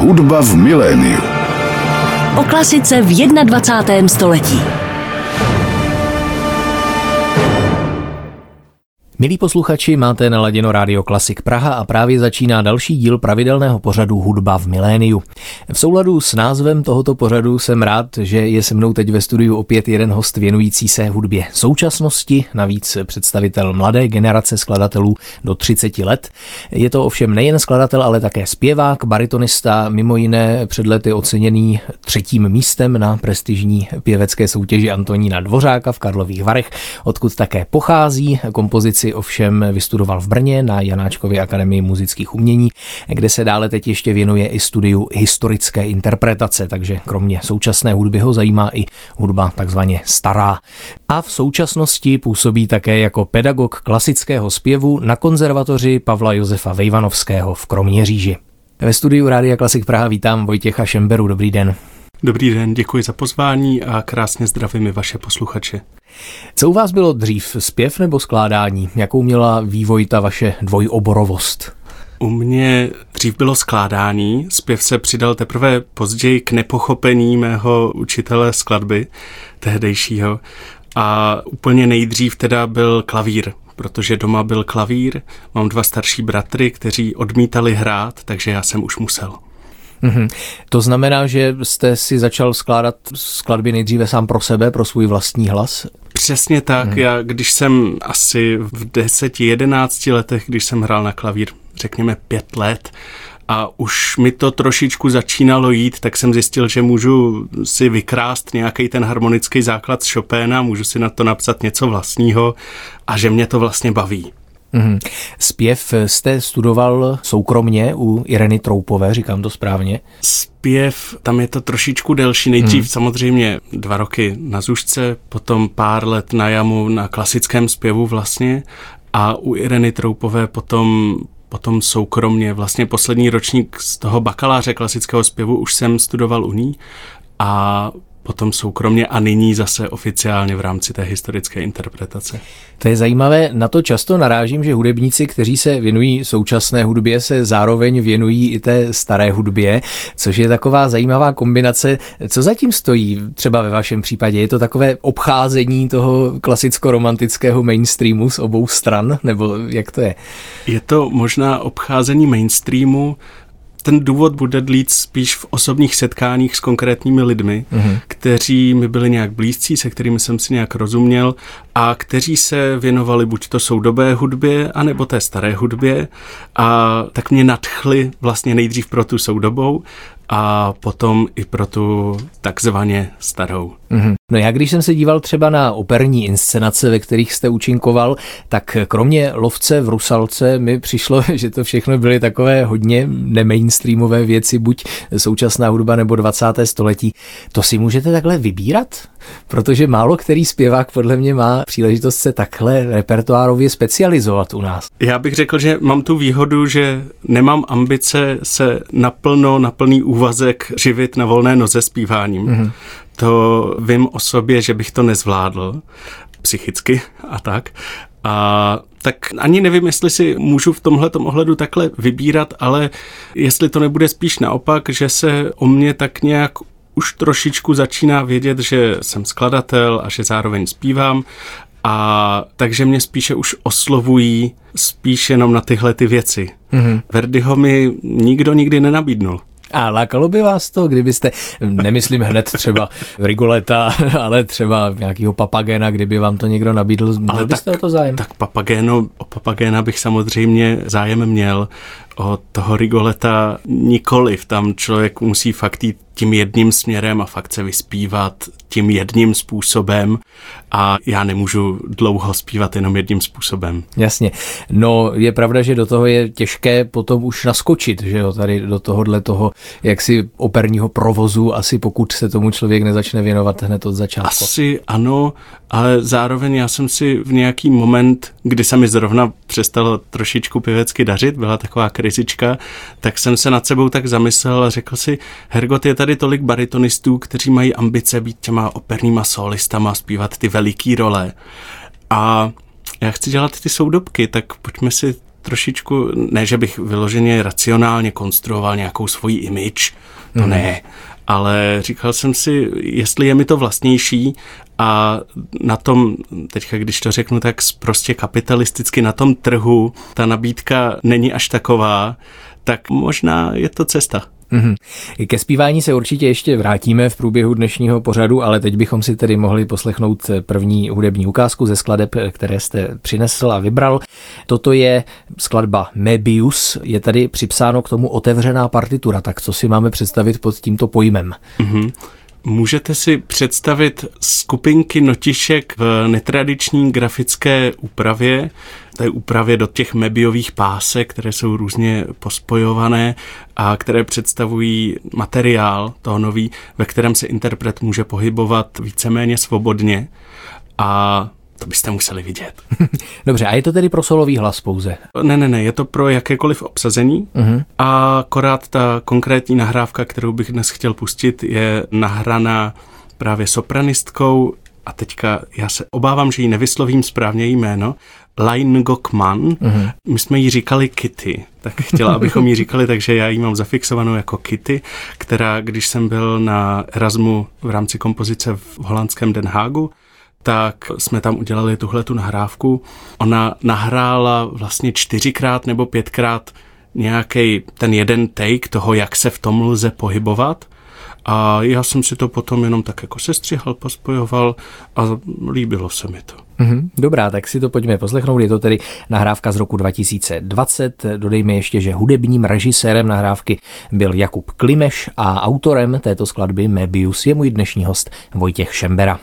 Hudba v miléniu. O klasice v 21. století. Milí posluchači, máte naladěno Rádio Klasik Praha a právě začíná další díl pravidelného pořadu Hudba v miléniu. V souladu s názvem tohoto pořadu jsem rád, že je se mnou teď ve studiu opět jeden host věnující se hudbě současnosti, navíc představitel mladé generace skladatelů do 30 let. Je to ovšem nejen skladatel, ale také zpěvák, baritonista, mimo jiné před lety oceněný třetím místem na prestižní pěvecké soutěži Antonína Dvořáka v Karlových Varech, odkud také pochází kompozici ovšem vystudoval v Brně na Janáčkově akademii muzických umění, kde se dále teď ještě věnuje i studiu historické interpretace, takže kromě současné hudby ho zajímá i hudba takzvaně stará. A v současnosti působí také jako pedagog klasického zpěvu na konzervatoři Pavla Josefa Vejvanovského v Kroměříži. Ve studiu Rádia Klasik Praha vítám Vojtěcha Šemberu. Dobrý den. Dobrý den, děkuji za pozvání a krásně zdravím i vaše posluchače. Co u vás bylo dřív, zpěv nebo skládání? Jakou měla vývoj ta vaše dvojoborovost? U mě dřív bylo skládání, zpěv se přidal teprve později k nepochopení mého učitele skladby tehdejšího a úplně nejdřív teda byl klavír, protože doma byl klavír, mám dva starší bratry, kteří odmítali hrát, takže já jsem už musel. Mm-hmm. To znamená, že jste si začal skládat skladby nejdříve sám pro sebe, pro svůj vlastní hlas? Přesně tak. Mm-hmm. Já, když jsem asi v 10-11 letech, když jsem hrál na klavír, řekněme pět let, a už mi to trošičku začínalo jít, tak jsem zjistil, že můžu si vykrást nějaký ten harmonický základ z Chopina, můžu si na to napsat něco vlastního a že mě to vlastně baví. Mm-hmm. Zpěv jste studoval soukromně u Ireny Troupové, říkám to správně? Zpěv, tam je to trošičku delší. Nejdřív mm. samozřejmě dva roky na Zušce, potom pár let na jamu na klasickém zpěvu vlastně a u Ireny Troupové potom potom soukromně. Vlastně poslední ročník z toho bakaláře klasického zpěvu už jsem studoval u ní a potom soukromně a nyní zase oficiálně v rámci té historické interpretace. To je zajímavé, na to často narážím, že hudebníci, kteří se věnují současné hudbě, se zároveň věnují i té staré hudbě, což je taková zajímavá kombinace. Co zatím stojí třeba ve vašem případě? Je to takové obcházení toho klasicko-romantického mainstreamu z obou stran, nebo jak to je? Je to možná obcházení mainstreamu, ten důvod bude dlít spíš v osobních setkáních s konkrétními lidmi, mm-hmm. kteří mi byli nějak blízcí, se kterými jsem si nějak rozuměl a kteří se věnovali buď to soudobé hudbě, anebo té staré hudbě a tak mě nadchli vlastně nejdřív pro tu soudobou a potom i pro tu takzvaně starou. Mm-hmm. No já když jsem se díval třeba na operní inscenace, ve kterých jste účinkoval, tak kromě lovce v Rusalce mi přišlo, že to všechno byly takové hodně nemainstreamové věci, buď současná hudba nebo 20. století. To si můžete takhle vybírat? Protože málo který zpěvák podle mě má příležitost se takhle repertoárově specializovat u nás. Já bych řekl, že mám tu výhodu, že nemám ambice se naplno, na plný úvazek živit na volné noze zpíváním. Mm-hmm. To vím o sobě, že bych to nezvládl psychicky a tak. A tak ani nevím, jestli si můžu v tomhle ohledu takhle vybírat, ale jestli to nebude spíš naopak, že se o mě tak nějak už trošičku začíná vědět, že jsem skladatel a že zároveň zpívám a takže mě spíše už oslovují spíš jenom na tyhle ty věci. Mm-hmm. Verdiho mi nikdo nikdy nenabídnul. A lákalo by vás to, kdybyste, nemyslím hned třeba Rigoleta, ale třeba nějakého papagéna, kdyby vám to někdo nabídl, měl byste tak, o to zájem? Tak papagéno, o papagéna bych samozřejmě zájem měl, o toho Rigoleta nikoliv. Tam člověk musí fakt jít tím jedním směrem a fakt se vyspívat tím jedním způsobem a já nemůžu dlouho zpívat jenom jedním způsobem. Jasně. No je pravda, že do toho je těžké potom už naskočit, že jo, tady do tohohle toho jaksi operního provozu, asi pokud se tomu člověk nezačne věnovat hned od začátku. Asi ano, ale zároveň já jsem si v nějaký moment, kdy se mi zrovna přestalo trošičku pěvecky dařit, byla taková krizička, tak jsem se nad sebou tak zamyslel a řekl si, Hergot, je tady tolik baritonistů, kteří mají ambice být těma operníma solistama, zpívat ty veliký role. A já chci dělat ty soudobky, tak pojďme si trošičku, ne, že bych vyloženě racionálně konstruoval nějakou svoji image, to mm. ne, ale říkal jsem si, jestli je mi to vlastnější a na tom, teďka když to řeknu tak prostě kapitalisticky, na tom trhu ta nabídka není až taková, tak možná je to cesta. Mm-hmm. Ke zpívání se určitě ještě vrátíme v průběhu dnešního pořadu, ale teď bychom si tedy mohli poslechnout první hudební ukázku ze skladeb, které jste přinesl a vybral. Toto je skladba Mebius, je tady připsáno k tomu otevřená partitura, tak co si máme představit pod tímto pojmem? Mm-hmm. Můžete si představit skupinky notišek v netradiční grafické úpravě, té úpravě do těch mebiových pásek, které jsou různě pospojované a které představují materiál toho nový, ve kterém se interpret může pohybovat víceméně svobodně. A to byste museli vidět. Dobře, a je to tedy pro solový hlas pouze? Ne, ne, ne, je to pro jakékoliv obsazení uh-huh. a akorát ta konkrétní nahrávka, kterou bych dnes chtěl pustit, je nahraná právě sopranistkou a teďka já se obávám, že ji nevyslovím správně jméno, Lain Gokman. Uh-huh. My jsme jí říkali Kitty, tak chtěla, abychom jí říkali, takže já ji mám zafixovanou jako Kitty, která, když jsem byl na Erasmu v rámci kompozice v holandském Den Hagu, tak jsme tam udělali tuhle tu nahrávku. Ona nahrála vlastně čtyřikrát nebo pětkrát nějaký ten jeden take toho, jak se v tom lze pohybovat. A já jsem si to potom jenom tak jako sestřihal, pospojoval a líbilo se mi to. Mm-hmm. Dobrá, tak si to pojďme poslechnout. Je to tedy nahrávka z roku 2020. Dodejme ještě, že hudebním režisérem nahrávky byl Jakub Klimeš a autorem této skladby Mebius je můj dnešní host Vojtěch Šembera.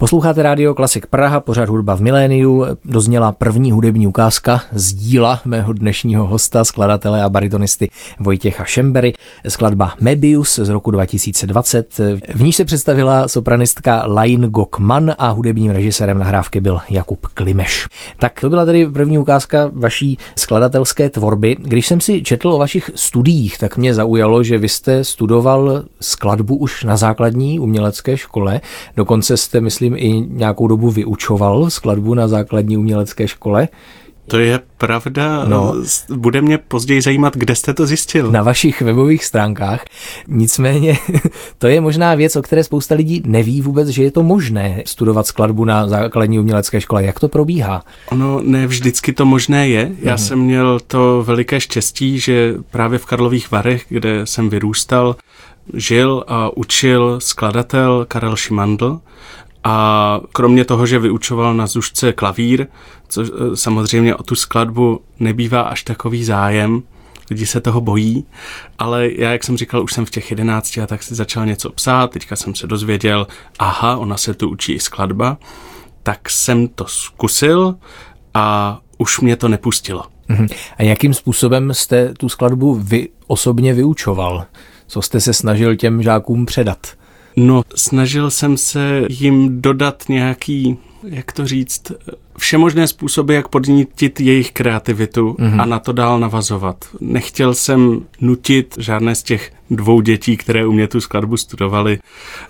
Posloucháte rádio Klasik Praha, pořád hudba v miléniu. Dozněla první hudební ukázka z díla mého dnešního hosta, skladatele a baritonisty Vojtěcha Šembery, skladba Mebius z roku 2020. V ní se představila sopranistka Lain Gokman a hudebním režisérem nahrávky byl Jakub Klimeš. Tak to byla tedy první ukázka vaší skladatelské tvorby. Když jsem si četl o vašich studiích, tak mě zaujalo, že vy jste studoval skladbu už na základní umělecké škole. Dokonce jste, myslím, myslím, i nějakou dobu vyučoval skladbu na základní umělecké škole. To je pravda. No. Bude mě později zajímat, kde jste to zjistil. Na vašich webových stránkách. Nicméně to je možná věc, o které spousta lidí neví vůbec, že je to možné studovat skladbu na základní umělecké škole. Jak to probíhá? Ono ne vždycky to možné je. Já hmm. jsem měl to veliké štěstí, že právě v Karlových Varech, kde jsem vyrůstal, žil a učil skladatel Karel Šimandl a kromě toho, že vyučoval na zušce klavír, což e, samozřejmě o tu skladbu nebývá až takový zájem, lidi se toho bojí, ale já, jak jsem říkal, už jsem v těch jedenácti a tak si začal něco psát, teďka jsem se dozvěděl, aha, ona se tu učí i skladba, tak jsem to zkusil a už mě to nepustilo. Mhm. A jakým způsobem jste tu skladbu vy osobně vyučoval? Co jste se snažil těm žákům předat? No, snažil jsem se jim dodat nějaký, jak to říct, všemožné způsoby, jak podnítit jejich kreativitu mm-hmm. a na to dál navazovat. Nechtěl jsem nutit žádné z těch dvou dětí, které u mě tu skladbu studovali,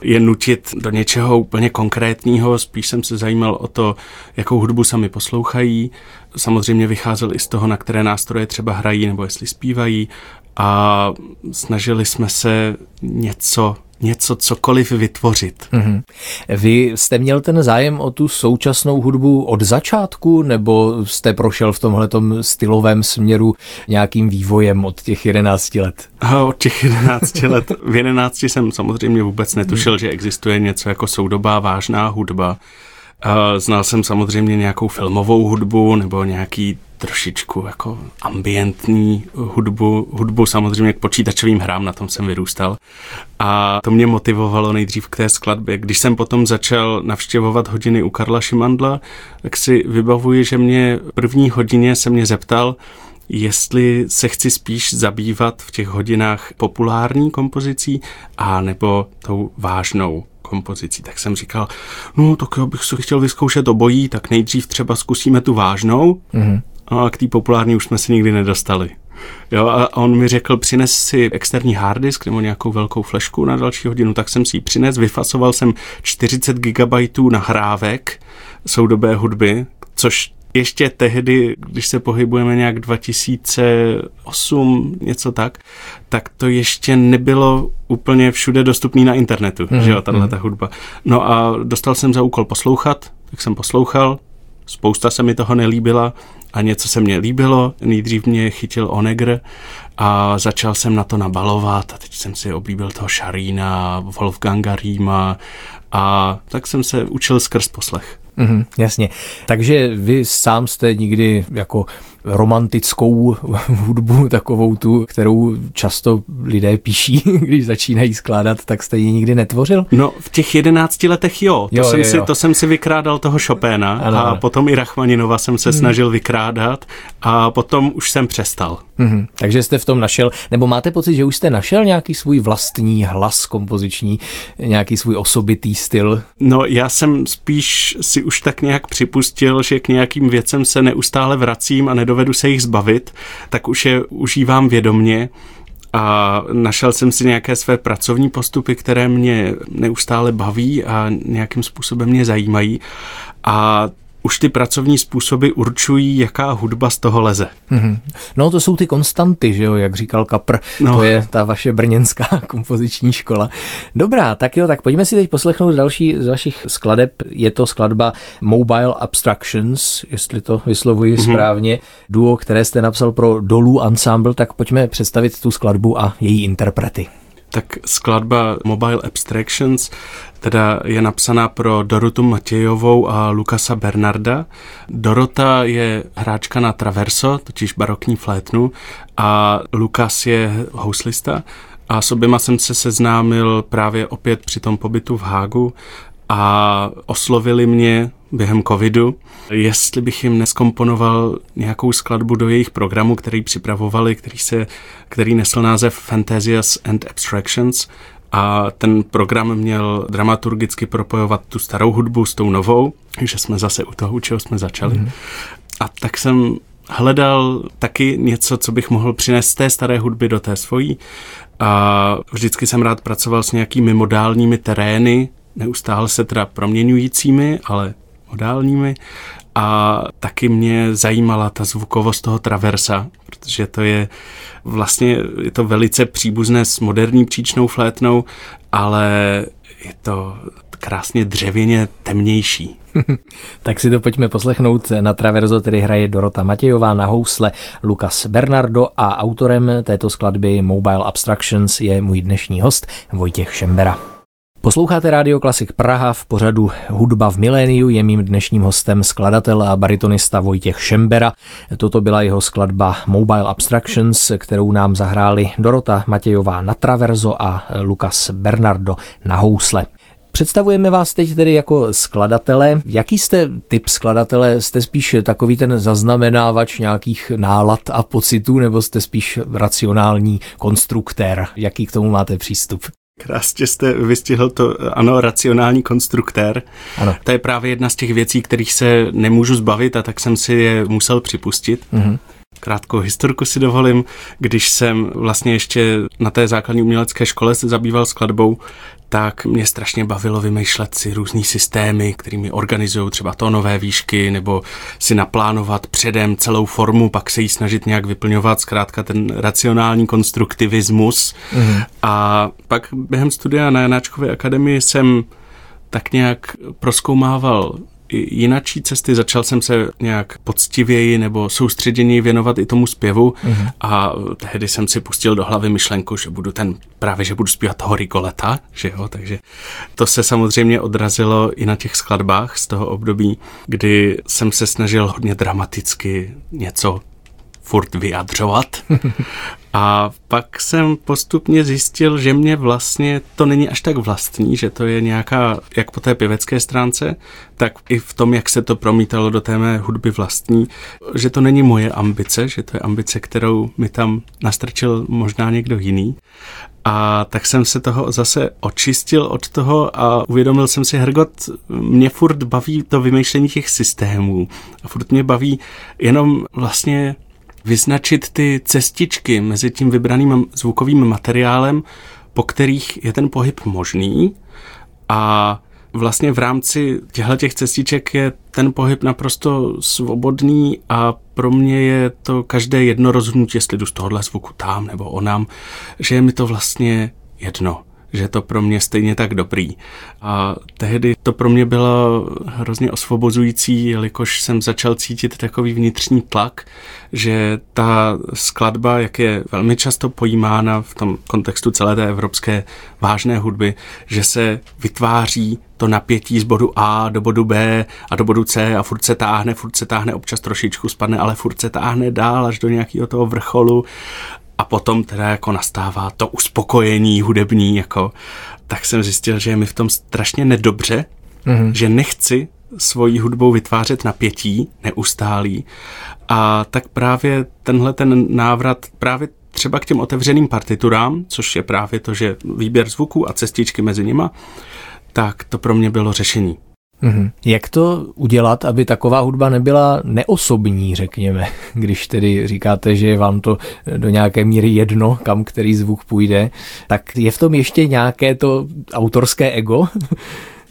je nutit do něčeho úplně konkrétního, spíš jsem se zajímal o to, jakou hudbu sami poslouchají. Samozřejmě vycházel i z toho, na které nástroje třeba hrají nebo jestli zpívají a snažili jsme se něco něco, cokoliv vytvořit. Mm-hmm. Vy jste měl ten zájem o tu současnou hudbu od začátku, nebo jste prošel v tomhle stylovém směru nějakým vývojem od těch 11 let? A od těch 11 let. V 11 jsem samozřejmě vůbec netušil, mm. že existuje něco jako soudobá vážná hudba. Znal jsem samozřejmě nějakou filmovou hudbu nebo nějaký trošičku jako ambientní hudbu, hudbu samozřejmě k počítačovým hrám, na tom jsem vyrůstal. A to mě motivovalo nejdřív k té skladbě. Když jsem potom začal navštěvovat hodiny u Karla Šimandla, tak si vybavuji, že mě první hodině se mě zeptal, jestli se chci spíš zabývat v těch hodinách populární kompozicí a nebo tou vážnou kompozicí. Tak jsem říkal, no tak já bych se chtěl vyzkoušet obojí, tak nejdřív třeba zkusíme tu vážnou mm-hmm. A k té populární už jsme se nikdy nedostali. Jo, a on mi řekl, přines si externí harddisk nebo nějakou velkou flešku na další hodinu, tak jsem si ji přines, vyfasoval jsem 40 GB nahrávek soudobé hudby, což ještě tehdy, když se pohybujeme nějak 2008, něco tak, tak to ještě nebylo úplně všude dostupný na internetu, mm-hmm. že jo, tahle mm-hmm. ta hudba. No a dostal jsem za úkol poslouchat, tak jsem poslouchal, spousta se mi toho nelíbila a něco se mně líbilo. Nejdřív mě chytil Onegr a začal jsem na to nabalovat a teď jsem si oblíbil toho Šarína, Wolfganga Rýma a tak jsem se učil skrz poslech. Mm, jasně. Takže vy sám jste nikdy jako romantickou hudbu, takovou tu, kterou často lidé píší, když začínají skládat, tak jste ji nikdy netvořil? No, v těch jedenácti letech jo. To, jo, jsem, jo, si, jo. to jsem si vykrádal toho Chopéna ano, a ano. potom i Rachmaninova jsem se hmm. snažil vykrádat a potom už jsem přestal. Hmm. Takže jste v tom našel, nebo máte pocit, že už jste našel nějaký svůj vlastní hlas kompoziční, nějaký svůj osobitý styl? No, já jsem spíš si už tak nějak připustil, že k nějakým věcem se neustále vracím a nedovedu se jich zbavit, tak už je užívám vědomně a našel jsem si nějaké své pracovní postupy, které mě neustále baví a nějakým způsobem mě zajímají. A už ty pracovní způsoby určují, jaká hudba z toho leze. Mm-hmm. No to jsou ty konstanty, že jo, jak říkal Kapr, no. to je ta vaše brněnská kompoziční škola. Dobrá, tak jo, tak pojďme si teď poslechnout další z vašich skladeb. Je to skladba Mobile Abstractions, jestli to vyslovuji mm-hmm. správně, duo, které jste napsal pro Dolů Ensemble, tak pojďme představit tu skladbu a její interprety tak skladba Mobile Abstractions teda je napsaná pro Dorotu Matějovou a Lukasa Bernarda. Dorota je hráčka na traverso, totiž barokní flétnu, a Lukas je houslista. A s oběma jsem se seznámil právě opět při tom pobytu v Hágu a oslovili mě během covidu, jestli bych jim neskomponoval nějakou skladbu do jejich programu, který připravovali, který, se, který nesl název Fantasias and Abstractions a ten program měl dramaturgicky propojovat tu starou hudbu s tou novou, že jsme zase u toho, u čeho jsme začali. Mm. A tak jsem hledal taky něco, co bych mohl přinést z té staré hudby do té svojí. A vždycky jsem rád pracoval s nějakými modálními terény, neustále se teda proměňujícími, ale modálními. A taky mě zajímala ta zvukovost toho traversa, protože to je vlastně je to velice příbuzné s moderní příčnou flétnou, ale je to krásně dřevěně temnější. tak si to pojďme poslechnout. Na Traverzo tedy hraje Dorota Matějová na housle Lukas Bernardo a autorem této skladby Mobile Abstractions je můj dnešní host Vojtěch Šembera. Posloucháte Radio Klasik Praha v pořadu Hudba v miléniu. Je mým dnešním hostem skladatel a baritonista Vojtěch Šembera. Toto byla jeho skladba Mobile Abstractions, kterou nám zahráli Dorota Matějová na traverzo a Lukas Bernardo na housle. Představujeme vás teď tedy jako skladatele. Jaký jste typ skladatele? Jste spíš takový ten zaznamenávač nějakých nálad a pocitů, nebo jste spíš racionální konstruktér? Jaký k tomu máte přístup? Krásně jste vystihl to, ano, racionální konstruktér. Ano. To je právě jedna z těch věcí, kterých se nemůžu zbavit a tak jsem si je musel připustit. Mm-hmm. Krátkou historku si dovolím. Když jsem vlastně ještě na té základní umělecké škole se zabýval skladbou, tak mě strašně bavilo vymýšlet si různý systémy, kterými organizují třeba tónové výšky, nebo si naplánovat předem celou formu, pak se jí snažit nějak vyplňovat, zkrátka ten racionální konstruktivismus. Mm-hmm. A pak během studia na Janáčkové akademii jsem tak nějak proskoumával jinačí cesty. Začal jsem se nějak poctivěji nebo soustředěněji věnovat i tomu zpěvu mm-hmm. a tehdy jsem si pustil do hlavy myšlenku, že budu ten, právě že budu zpívat toho Rigoleta, že jo, takže to se samozřejmě odrazilo i na těch skladbách z toho období, kdy jsem se snažil hodně dramaticky něco furt vyjadřovat. A pak jsem postupně zjistil, že mě vlastně to není až tak vlastní, že to je nějaká, jak po té pěvecké stránce, tak i v tom, jak se to promítalo do té mé hudby vlastní, že to není moje ambice, že to je ambice, kterou mi tam nastrčil možná někdo jiný. A tak jsem se toho zase očistil od toho a uvědomil jsem si, Hergot, mě furt baví to vymýšlení těch systémů. A furt mě baví jenom vlastně vyznačit ty cestičky mezi tím vybraným zvukovým materiálem, po kterých je ten pohyb možný. A vlastně v rámci těchto těch cestiček je ten pohyb naprosto svobodný a pro mě je to každé jedno rozhodnutí, jestli jdu z tohohle zvuku tam nebo onám, že je mi to vlastně jedno že to pro mě stejně tak dobrý. A tehdy to pro mě bylo hrozně osvobozující, jelikož jsem začal cítit takový vnitřní tlak, že ta skladba, jak je velmi často pojímána v tom kontextu celé té evropské vážné hudby, že se vytváří to napětí z bodu A do bodu B a do bodu C a furt se táhne, furt se táhne, občas trošičku spadne, ale furt se táhne dál až do nějakého toho vrcholu a potom teda jako nastává to uspokojení hudební, jako, tak jsem zjistil, že je mi v tom strašně nedobře, mm-hmm. že nechci svojí hudbou vytvářet napětí neustálý a tak právě tenhle ten návrat právě třeba k těm otevřeným partiturám, což je právě to, že výběr zvuků a cestičky mezi nima, tak to pro mě bylo řešení. Mm-hmm. Jak to udělat, aby taková hudba nebyla neosobní, řekněme, když tedy říkáte, že je vám to do nějaké míry jedno, kam který zvuk půjde, tak je v tom ještě nějaké to autorské ego?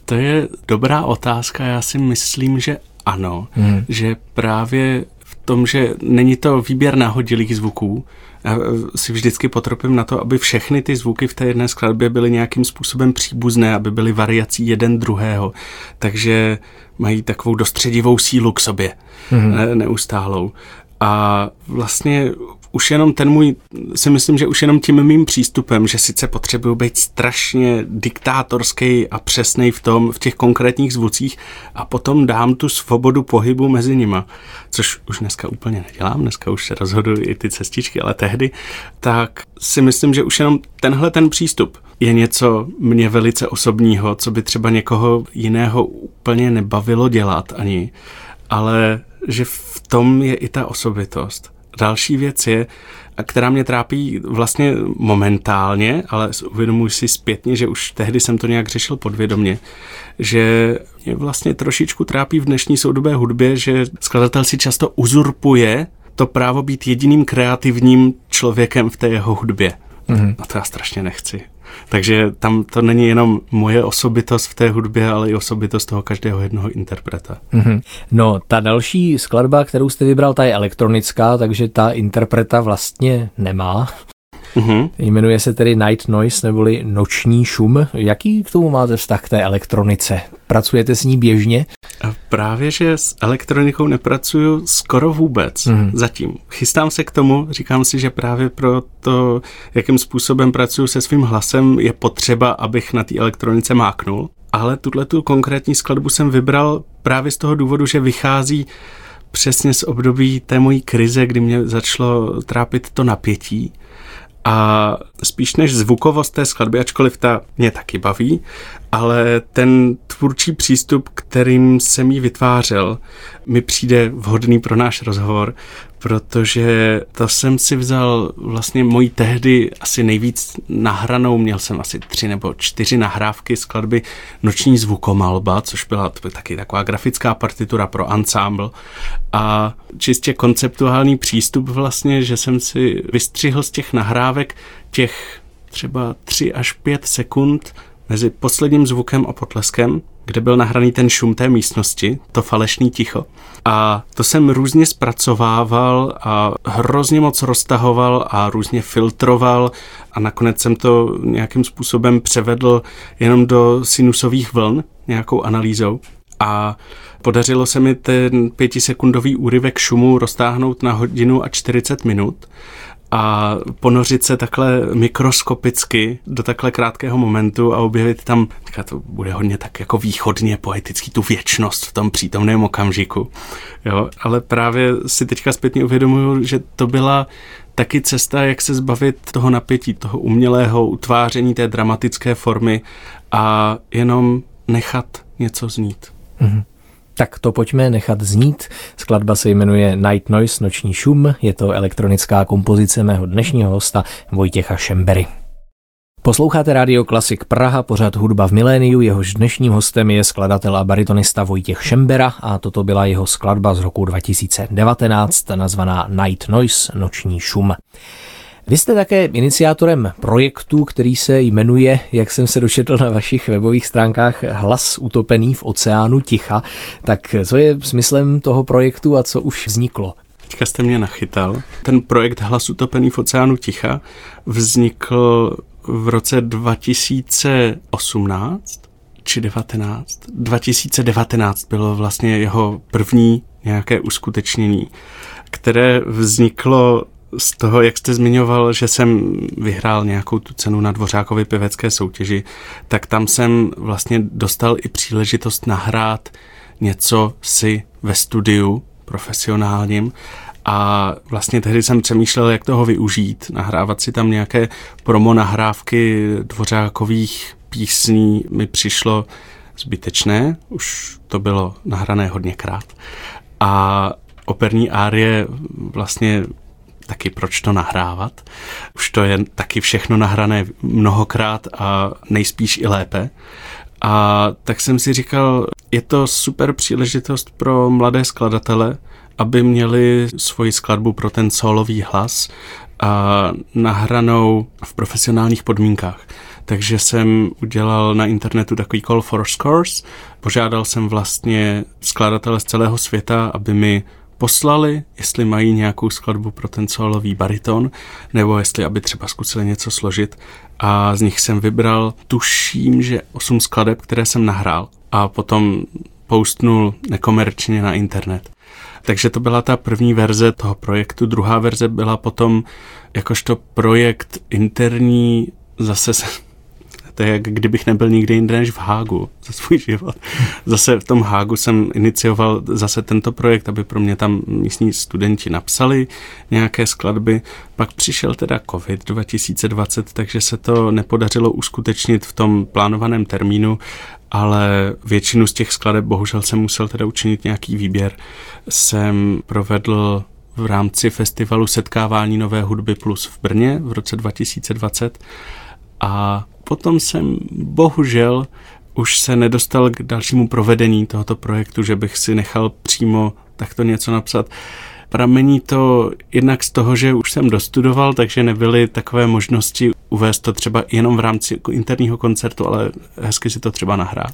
To je dobrá otázka, já si myslím, že ano, mm. že právě v tom, že není to výběr nahodilých zvuků, já eh, si vždycky potropím na to, aby všechny ty zvuky v té jedné skladbě byly nějakým způsobem příbuzné, aby byly variací jeden druhého. Takže mají takovou dostředivou sílu k sobě, mm-hmm. ne, neustálou. A vlastně už jenom ten můj, si myslím, že už jenom tím mým přístupem, že sice potřebuju být strašně diktátorský a přesný v tom, v těch konkrétních zvucích a potom dám tu svobodu pohybu mezi nima, což už dneska úplně nedělám, dneska už se rozhodují i ty cestičky, ale tehdy, tak si myslím, že už jenom tenhle ten přístup je něco mě velice osobního, co by třeba někoho jiného úplně nebavilo dělat ani, ale že v tom je i ta osobitost. Další věc je, která mě trápí vlastně momentálně, ale uvědomuji si zpětně, že už tehdy jsem to nějak řešil podvědomě, že mě vlastně trošičku trápí v dnešní soudobé hudbě, že skladatel si často uzurpuje to právo být jediným kreativním člověkem v té jeho hudbě. Mm-hmm. A to já strašně nechci. Takže tam to není jenom moje osobitost v té hudbě, ale i osobitost toho každého jednoho interpreta. Mm-hmm. No, ta další skladba, kterou jste vybral, ta je elektronická, takže ta interpreta vlastně nemá. Mm-hmm. Jmenuje se tedy Night Noise neboli Noční šum. Jaký k tomu máte vztah k té elektronice? Pracujete s ní běžně? A právě, že s elektronikou nepracuju skoro vůbec mm-hmm. zatím. Chystám se k tomu, říkám si, že právě pro to, jakým způsobem pracuju se svým hlasem, je potřeba, abych na té elektronice máknul. Ale tuhle tu konkrétní skladbu jsem vybral právě z toho důvodu, že vychází přesně z období té mojí krize, kdy mě začalo trápit to napětí a spíš než zvukovost té skladby, ačkoliv ta mě taky baví, ale ten tvůrčí přístup, kterým jsem ji vytvářel, mi přijde vhodný pro náš rozhovor, protože to jsem si vzal vlastně mojí tehdy asi nejvíc nahranou, měl jsem asi tři nebo čtyři nahrávky skladby Noční zvukomalba, což byla taky taková grafická partitura pro ensemble a čistě konceptuální přístup vlastně, že jsem si vystřihl z těch nahrávek těch třeba tři až pět sekund mezi posledním zvukem a potleskem, kde byl nahraný ten šum té místnosti, to falešný ticho. A to jsem různě zpracovával a hrozně moc roztahoval a různě filtroval a nakonec jsem to nějakým způsobem převedl jenom do sinusových vln, nějakou analýzou. A podařilo se mi ten pětisekundový úryvek šumu roztáhnout na hodinu a 40 minut a ponořit se takhle mikroskopicky do takhle krátkého momentu a objevit tam, teďka to bude hodně tak jako východně poetický, tu věčnost v tom přítomném okamžiku. Jo, ale právě si teďka zpětně uvědomuju, že to byla taky cesta, jak se zbavit toho napětí, toho umělého utváření té dramatické formy a jenom nechat něco znít. Mm-hmm. Tak to pojďme nechat znít. Skladba se jmenuje Night Noise, noční šum. Je to elektronická kompozice mého dnešního hosta Vojtěcha Šembery. Posloucháte Radio Klasik Praha, pořad hudba v miléniu, jehož dnešním hostem je skladatel a baritonista Vojtěch Šembera a toto byla jeho skladba z roku 2019, nazvaná Night Noise, noční šum. Vy jste také iniciátorem projektu, který se jmenuje, jak jsem se dočetl na vašich webových stránkách, Hlas utopený v oceánu ticha. Tak co je smyslem toho projektu a co už vzniklo? Teďka jste mě nachytal. Ten projekt Hlas utopený v oceánu ticha vznikl v roce 2018 či 19. 2019 bylo vlastně jeho první nějaké uskutečnění, které vzniklo z toho, jak jste zmiňoval, že jsem vyhrál nějakou tu cenu na Dvořákově pěvecké soutěži, tak tam jsem vlastně dostal i příležitost nahrát něco si ve studiu profesionálním a vlastně tehdy jsem přemýšlel, jak toho využít, nahrávat si tam nějaké promo nahrávky dvořákových písní mi přišlo zbytečné, už to bylo nahrané hodněkrát. A operní árie vlastně taky proč to nahrávat. Už to je taky všechno nahrané mnohokrát a nejspíš i lépe. A tak jsem si říkal, je to super příležitost pro mladé skladatele, aby měli svoji skladbu pro ten solový hlas a nahranou v profesionálních podmínkách. Takže jsem udělal na internetu takový call for scores. Požádal jsem vlastně skladatele z celého světa, aby mi poslali, jestli mají nějakou skladbu pro ten solový bariton, nebo jestli aby třeba zkusili něco složit. A z nich jsem vybral, tuším, že osm skladeb, které jsem nahrál a potom postnul nekomerčně na internet. Takže to byla ta první verze toho projektu. Druhá verze byla potom jakožto projekt interní, zase to je jak kdybych nebyl nikdy jinde než v Hágu za svůj život. Zase v tom Hágu jsem inicioval zase tento projekt, aby pro mě tam místní studenti napsali nějaké skladby. Pak přišel teda COVID 2020, takže se to nepodařilo uskutečnit v tom plánovaném termínu, ale většinu z těch skladeb bohužel jsem musel teda učinit nějaký výběr. Jsem provedl v rámci festivalu Setkávání nové hudby plus v Brně v roce 2020 a potom jsem bohužel už se nedostal k dalšímu provedení tohoto projektu, že bych si nechal přímo takto něco napsat. Pramení to jednak z toho, že už jsem dostudoval, takže nebyly takové možnosti uvést to třeba jenom v rámci interního koncertu, ale hezky si to třeba nahrát.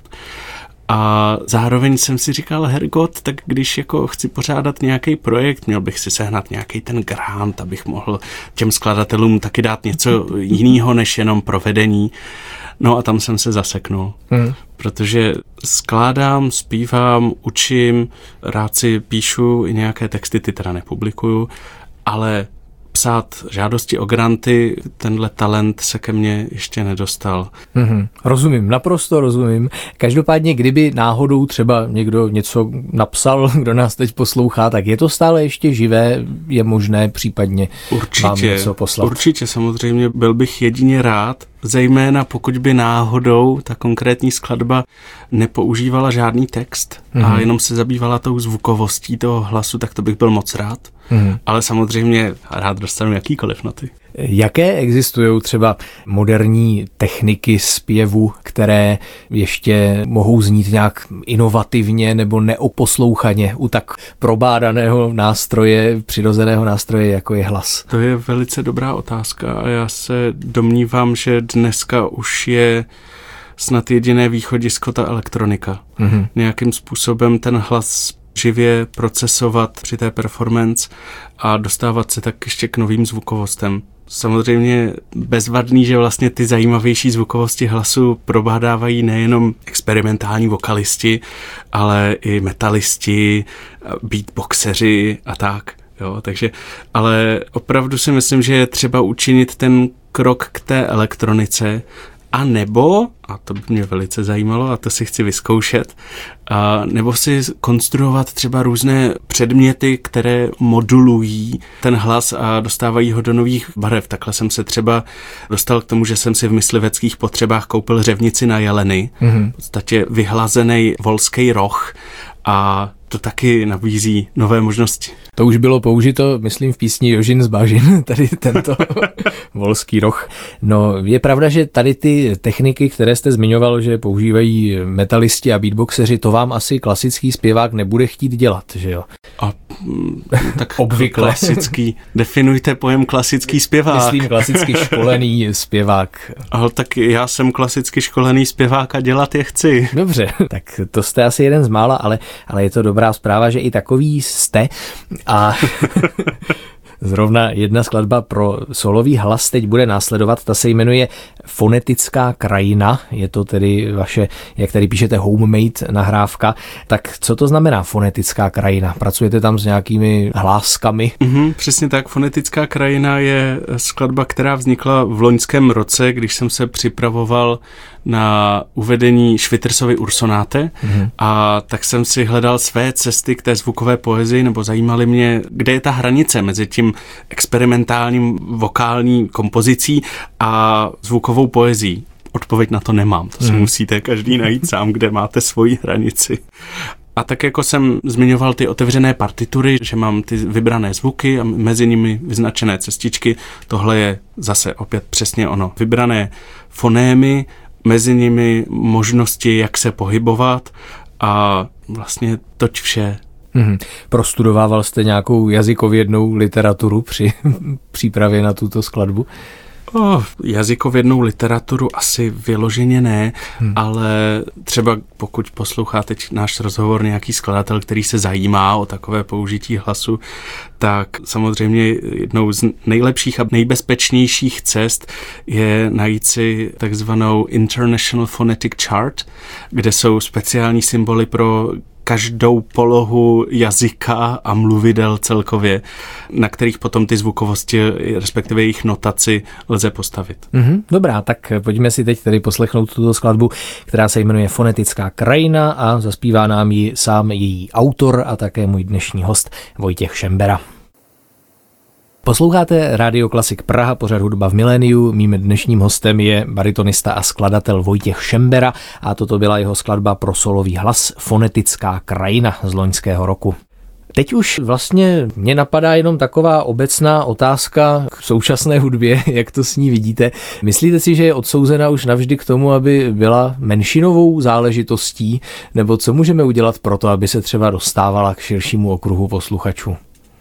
A zároveň jsem si říkal, Hergot, tak když jako chci pořádat nějaký projekt, měl bych si sehnat nějaký ten grant, abych mohl těm skladatelům taky dát něco jiného než jenom provedení. No a tam jsem se zaseknul, hmm. protože skládám, zpívám, učím, rád si píšu i nějaké texty, ty teda nepublikuju, ale psát žádosti o granty, tenhle talent se ke mně ještě nedostal. Mm-hmm. Rozumím, naprosto rozumím. Každopádně, kdyby náhodou třeba někdo něco napsal, kdo nás teď poslouchá, tak je to stále ještě živé, je možné případně určitě, vám něco poslat. Určitě, samozřejmě byl bych jedině rád, zejména pokud by náhodou ta konkrétní skladba nepoužívala žádný text mm-hmm. a mhm. jenom se zabývala tou zvukovostí toho hlasu, tak to bych byl moc rád. Mm-hmm. Ale samozřejmě rád dostanu jakýkoliv noty. Jaké existují třeba moderní techniky zpěvu, které ještě mohou znít nějak inovativně nebo neoposlouchaně u tak probádaného nástroje, přirozeného nástroje, jako je hlas? To je velice dobrá otázka a já se domnívám, že dneska už je snad jediné východisko ta elektronika. Mm-hmm. Nějakým způsobem ten hlas živě procesovat při té performance a dostávat se tak ještě k novým zvukovostem. Samozřejmě bezvadný, že vlastně ty zajímavější zvukovosti hlasu probádávají nejenom experimentální vokalisti, ale i metalisti, beatboxeři a tak. Jo, takže, ale opravdu si myslím, že je třeba učinit ten krok k té elektronice a nebo, a to by mě velice zajímalo a to si chci vyzkoušet, a nebo si konstruovat třeba různé předměty, které modulují ten hlas a dostávají ho do nových barev. Takhle jsem se třeba dostal k tomu, že jsem si v mysliveckých potřebách koupil řevnici na jeleny, mm-hmm. v podstatě vyhlazený volský roh a to taky nabízí nové možnosti. To už bylo použito, myslím, v písni Jožin z Bažin, tady tento volský roh. No, je pravda, že tady ty techniky, které jste zmiňoval, že používají metalisti a beatboxeři, to vám asi klasický zpěvák nebude chtít dělat, že jo? A tak Obvykle. klasický. Definujte pojem klasický zpěvák. Myslím klasicky školený zpěvák. Ale tak já jsem klasicky školený zpěvák a dělat je chci. Dobře, tak to jste asi jeden z mála, ale, ale je to dobrá zpráva, že i takový jste. A Zrovna jedna skladba pro solový hlas teď bude následovat, ta se jmenuje Fonetická krajina, je to tedy vaše, jak tady píšete, homemade nahrávka. Tak co to znamená fonetická krajina? Pracujete tam s nějakými hláskami? Mm-hmm, přesně tak, fonetická krajina je skladba, která vznikla v loňském roce, když jsem se připravoval na uvedení Švitersovy Ursonáte mm-hmm. a tak jsem si hledal své cesty k té zvukové poezii, nebo zajímaly mě, kde je ta hranice mezi tím experimentálním vokální kompozicí a zvukovou poezí. Odpověď na to nemám, to si hmm. musíte každý najít sám, kde máte svoji hranici. A tak jako jsem zmiňoval ty otevřené partitury, že mám ty vybrané zvuky a mezi nimi vyznačené cestičky, tohle je zase opět přesně ono. Vybrané fonémy, mezi nimi možnosti, jak se pohybovat a vlastně toť vše. Mm-hmm. Prostudovával jste nějakou jazykovědnou literaturu při přípravě na tuto skladbu? Oh, jazykovědnou literaturu asi vyloženě ne, hmm. ale třeba pokud poslouchá teď náš rozhovor nějaký skladatel, který se zajímá o takové použití hlasu, tak samozřejmě jednou z nejlepších a nejbezpečnějších cest je najít si takzvanou International Phonetic Chart, kde jsou speciální symboly pro každou polohu jazyka a mluvidel celkově, na kterých potom ty zvukovosti, respektive jejich notaci lze postavit. Mm-hmm, dobrá, tak pojďme si teď tedy poslechnout tuto skladbu, která se jmenuje Fonetická krajina a zaspívá nám ji sám její autor a také můj dnešní host Vojtěch Šembera. Posloucháte Radio Klasik Praha, pořad hudba v miléniu. Mým dnešním hostem je baritonista a skladatel Vojtěch Šembera a toto byla jeho skladba pro solový hlas Fonetická krajina z loňského roku. Teď už vlastně mě napadá jenom taková obecná otázka k současné hudbě, jak to s ní vidíte. Myslíte si, že je odsouzena už navždy k tomu, aby byla menšinovou záležitostí, nebo co můžeme udělat pro to, aby se třeba dostávala k širšímu okruhu posluchačů?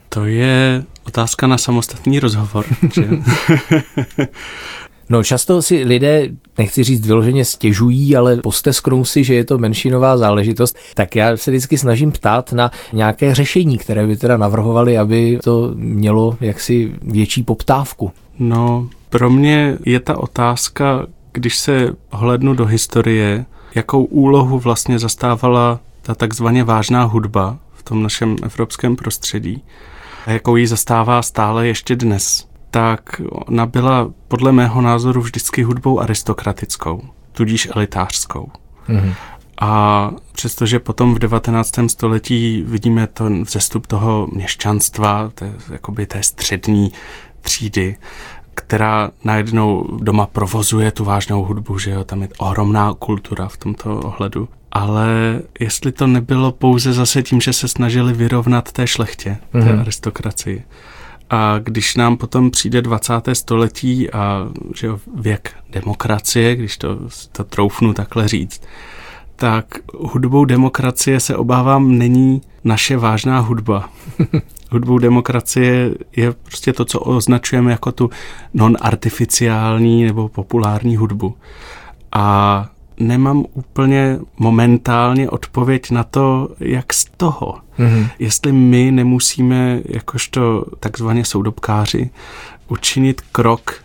To je otázka na samostatný rozhovor. No často si lidé, nechci říct vyloženě stěžují, ale postesknou si, že je to menšinová záležitost, tak já se vždycky snažím ptát na nějaké řešení, které by teda navrhovali, aby to mělo jaksi větší poptávku. No, pro mě je ta otázka, když se hlednu do historie, jakou úlohu vlastně zastávala ta takzvaně vážná hudba v tom našem evropském prostředí jakou ji zastává stále ještě dnes, tak ona byla podle mého názoru vždycky hudbou aristokratickou, tudíž elitářskou. Mm-hmm. A přestože potom v 19. století vidíme ten vzestup toho měšťanstva, té, jakoby té střední třídy, která najednou doma provozuje tu vážnou hudbu, že jo, tam je ohromná kultura v tomto ohledu ale jestli to nebylo pouze zase tím, že se snažili vyrovnat té šlechtě, mm-hmm. té mhm. aristokracii. A když nám potom přijde 20. století a že jo, věk demokracie, když to, to troufnu takhle říct, tak hudbou demokracie se obávám není naše vážná hudba. Hudbou demokracie je prostě to, co označujeme jako tu non-artificiální nebo populární hudbu. A nemám úplně momentálně odpověď na to, jak z toho. Mm-hmm. Jestli my nemusíme, jakožto takzvaně soudobkáři, učinit krok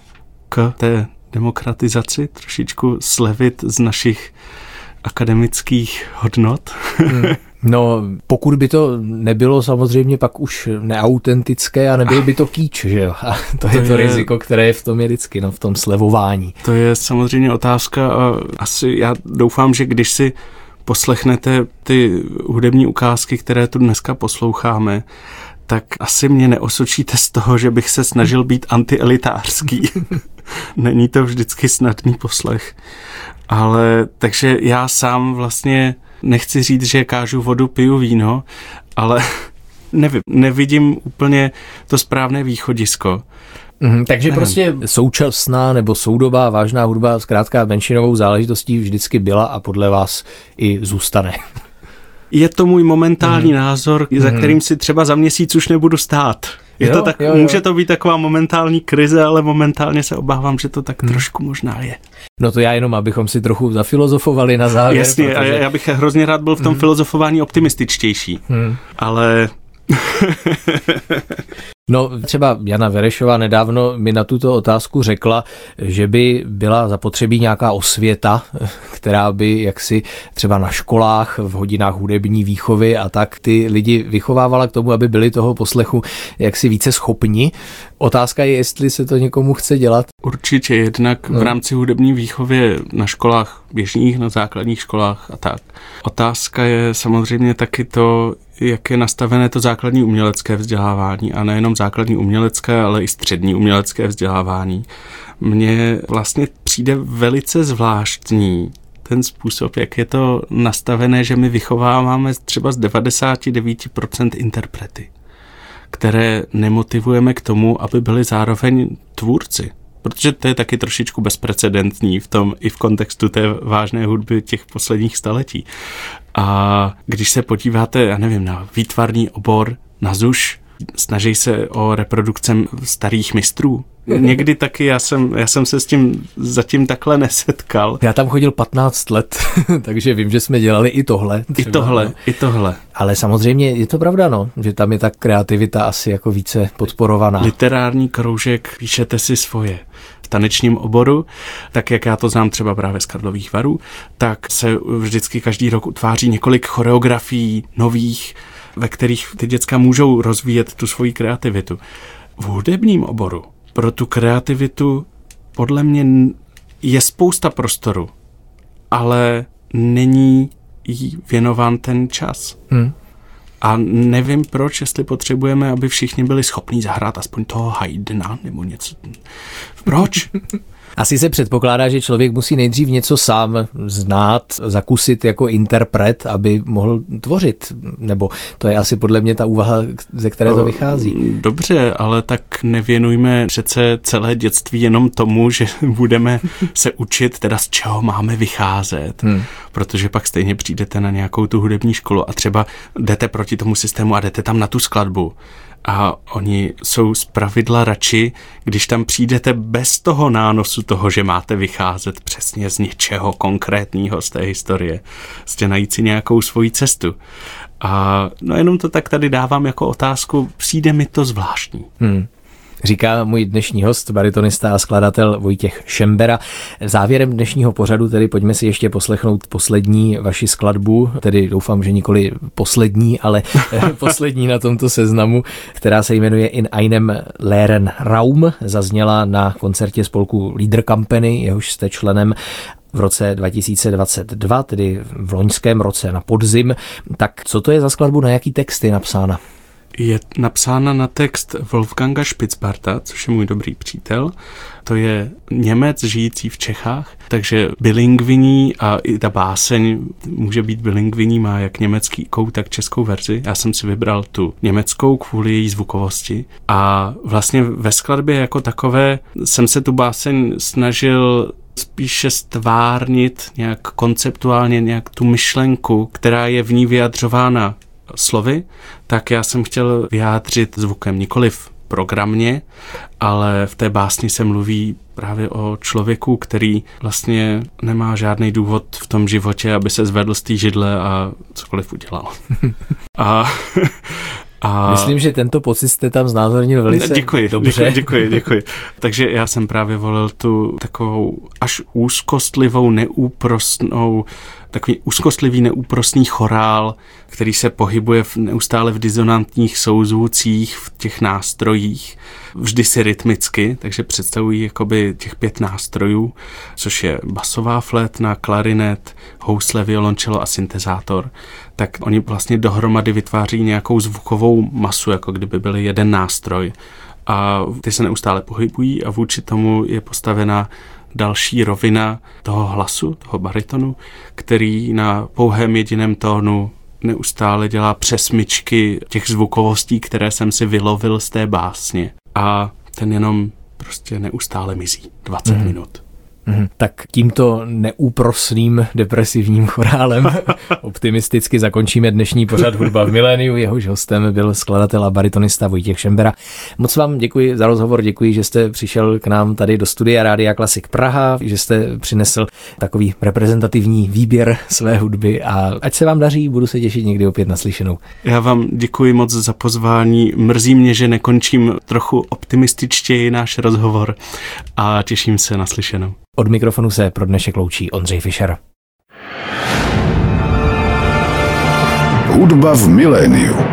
k té demokratizaci, trošičku slevit z našich akademických hodnot. Mm. No, pokud by to nebylo samozřejmě pak už neautentické a nebyl by to kýč, že jo? A to, to je to je, riziko, které je v tom je vždycky, no, v tom slevování. To je samozřejmě otázka a asi já doufám, že když si poslechnete ty hudební ukázky, které tu dneska posloucháme, tak asi mě neosočíte z toho, že bych se snažil být antielitářský. Není to vždycky snadný poslech. Ale takže já sám vlastně nechci říct, že kážu vodu, piju víno, ale nevím, nevidím úplně to správné východisko. Mm, takže Nevím. prostě současná nebo soudobá vážná hudba zkrátka menšinovou záležitostí vždycky byla a podle vás i zůstane. Je to můj momentální mm. názor, za mhm. kterým si třeba za měsíc už nebudu stát. Je jo, to tak, jo, jo. Může to být taková momentální krize, ale momentálně se obávám, že to tak hmm. trošku možná je. No to já jenom, abychom si trochu zafilozofovali na závěr. Jasně, protože... a já bych hrozně rád byl v tom hmm. filozofování optimističtější, hmm. ale No třeba Jana Verešová nedávno mi na tuto otázku řekla, že by byla zapotřebí nějaká osvěta, která by jaksi třeba na školách, v hodinách hudební výchovy a tak ty lidi vychovávala k tomu, aby byli toho poslechu jaksi více schopni. Otázka je, jestli se to někomu chce dělat. Určitě, jednak no. v rámci hudební výchovy na školách běžných, na základních školách a tak. Otázka je samozřejmě taky to, jak je nastavené to základní umělecké vzdělávání a nejenom základní umělecké, ale i střední umělecké vzdělávání. Mně vlastně přijde velice zvláštní ten způsob, jak je to nastavené, že my vychováváme třeba z 99% interprety, které nemotivujeme k tomu, aby byli zároveň tvůrci protože to je taky trošičku bezprecedentní v tom i v kontextu té vážné hudby těch posledních staletí. A když se podíváte, já nevím, na výtvarný obor, na ZUŠ, snaží se o reprodukce starých mistrů. Někdy taky já jsem, já jsem se s tím zatím takhle nesetkal. Já tam chodil 15 let, takže vím, že jsme dělali i tohle. Třeba, I tohle, no. i tohle. Ale samozřejmě je to pravda, no, že tam je ta kreativita asi jako více podporovaná. Literární kroužek, píšete si svoje v tanečním oboru, tak jak já to znám třeba právě z Karlových varů, tak se vždycky každý rok utváří několik choreografií nových, ve kterých ty děcka můžou rozvíjet tu svoji kreativitu. V hudebním oboru pro tu kreativitu podle mě je spousta prostoru, ale není jí věnován ten čas. Hmm. A nevím proč, jestli potřebujeme, aby všichni byli schopní zahrát aspoň toho Haydna nebo něco. Proč? Asi se předpokládá, že člověk musí nejdřív něco sám znát, zakusit jako interpret, aby mohl tvořit. Nebo to je asi podle mě ta úvaha, ze které to vychází. Dobře, ale tak nevěnujme přece celé dětství jenom tomu, že budeme se učit, teda z čeho máme vycházet. Hmm. Protože pak stejně přijdete na nějakou tu hudební školu a třeba jdete proti tomu systému a jdete tam na tu skladbu a oni jsou z pravidla radši, když tam přijdete bez toho nánosu toho, že máte vycházet přesně z něčeho konkrétního z té historie. Jste najít si nějakou svoji cestu. A no jenom to tak tady dávám jako otázku, přijde mi to zvláštní. Hmm říká můj dnešní host, baritonista a skladatel Vojtěch Šembera. Závěrem dnešního pořadu tedy pojďme si ještě poslechnout poslední vaši skladbu, tedy doufám, že nikoli poslední, ale poslední na tomto seznamu, která se jmenuje In einem leeren Raum, zazněla na koncertě spolku Leader Company, jehož jste členem v roce 2022, tedy v loňském roce na podzim. Tak co to je za skladbu, na jaký text je napsána? Je napsána na text Wolfganga Spitzbarta, což je můj dobrý přítel. To je Němec žijící v Čechách, takže bilingviní a i ta báseň může být bilingviní, má jak německý kou, tak českou verzi. Já jsem si vybral tu německou kvůli její zvukovosti a vlastně ve skladbě jako takové jsem se tu báseň snažil spíše stvárnit nějak konceptuálně nějak tu myšlenku, která je v ní vyjadřována slovy, tak já jsem chtěl vyjádřit zvukem nikoliv programně, ale v té básni se mluví právě o člověku, který vlastně nemá žádný důvod v tom životě, aby se zvedl z té židle a cokoliv udělal. a, a... Myslím, že tento pocit jste tam znázornil velice děkuji, dobře. Děkuji, děkuji, děkuji. Takže já jsem právě volil tu takovou až úzkostlivou, neúprostnou takový úzkostlivý, neúprostný chorál, který se pohybuje v, neustále v disonantních souzvucích, v těch nástrojích, vždy si rytmicky, takže představují jakoby těch pět nástrojů, což je basová flétna, klarinet, housle, violončelo a syntezátor, tak oni vlastně dohromady vytváří nějakou zvukovou masu, jako kdyby byly jeden nástroj. A ty se neustále pohybují a vůči tomu je postavena další rovina toho hlasu, toho baritonu, který na pouhém jediném tónu neustále dělá přesmyčky těch zvukovostí, které jsem si vylovil z té básně. A ten jenom prostě neustále mizí. 20 mm. minut. Mm, tak tímto neúprosným depresivním chorálem optimisticky zakončíme dnešní pořad Hudba v miléniu. Jehož hostem byl skladatel a baritonista Vojtěch Šembera. Moc vám děkuji za rozhovor, děkuji, že jste přišel k nám tady do studia Rádia Klasik Praha, že jste přinesl takový reprezentativní výběr své hudby a ať se vám daří, budu se těšit někdy opět naslyšenou. Já vám děkuji moc za pozvání. Mrzí mě, že nekončím trochu optimističtěji náš rozhovor a těším se naslyšenou. Od mikrofonu se pro dnešek loučí Ondřej Fischer. Hudba v miléniu.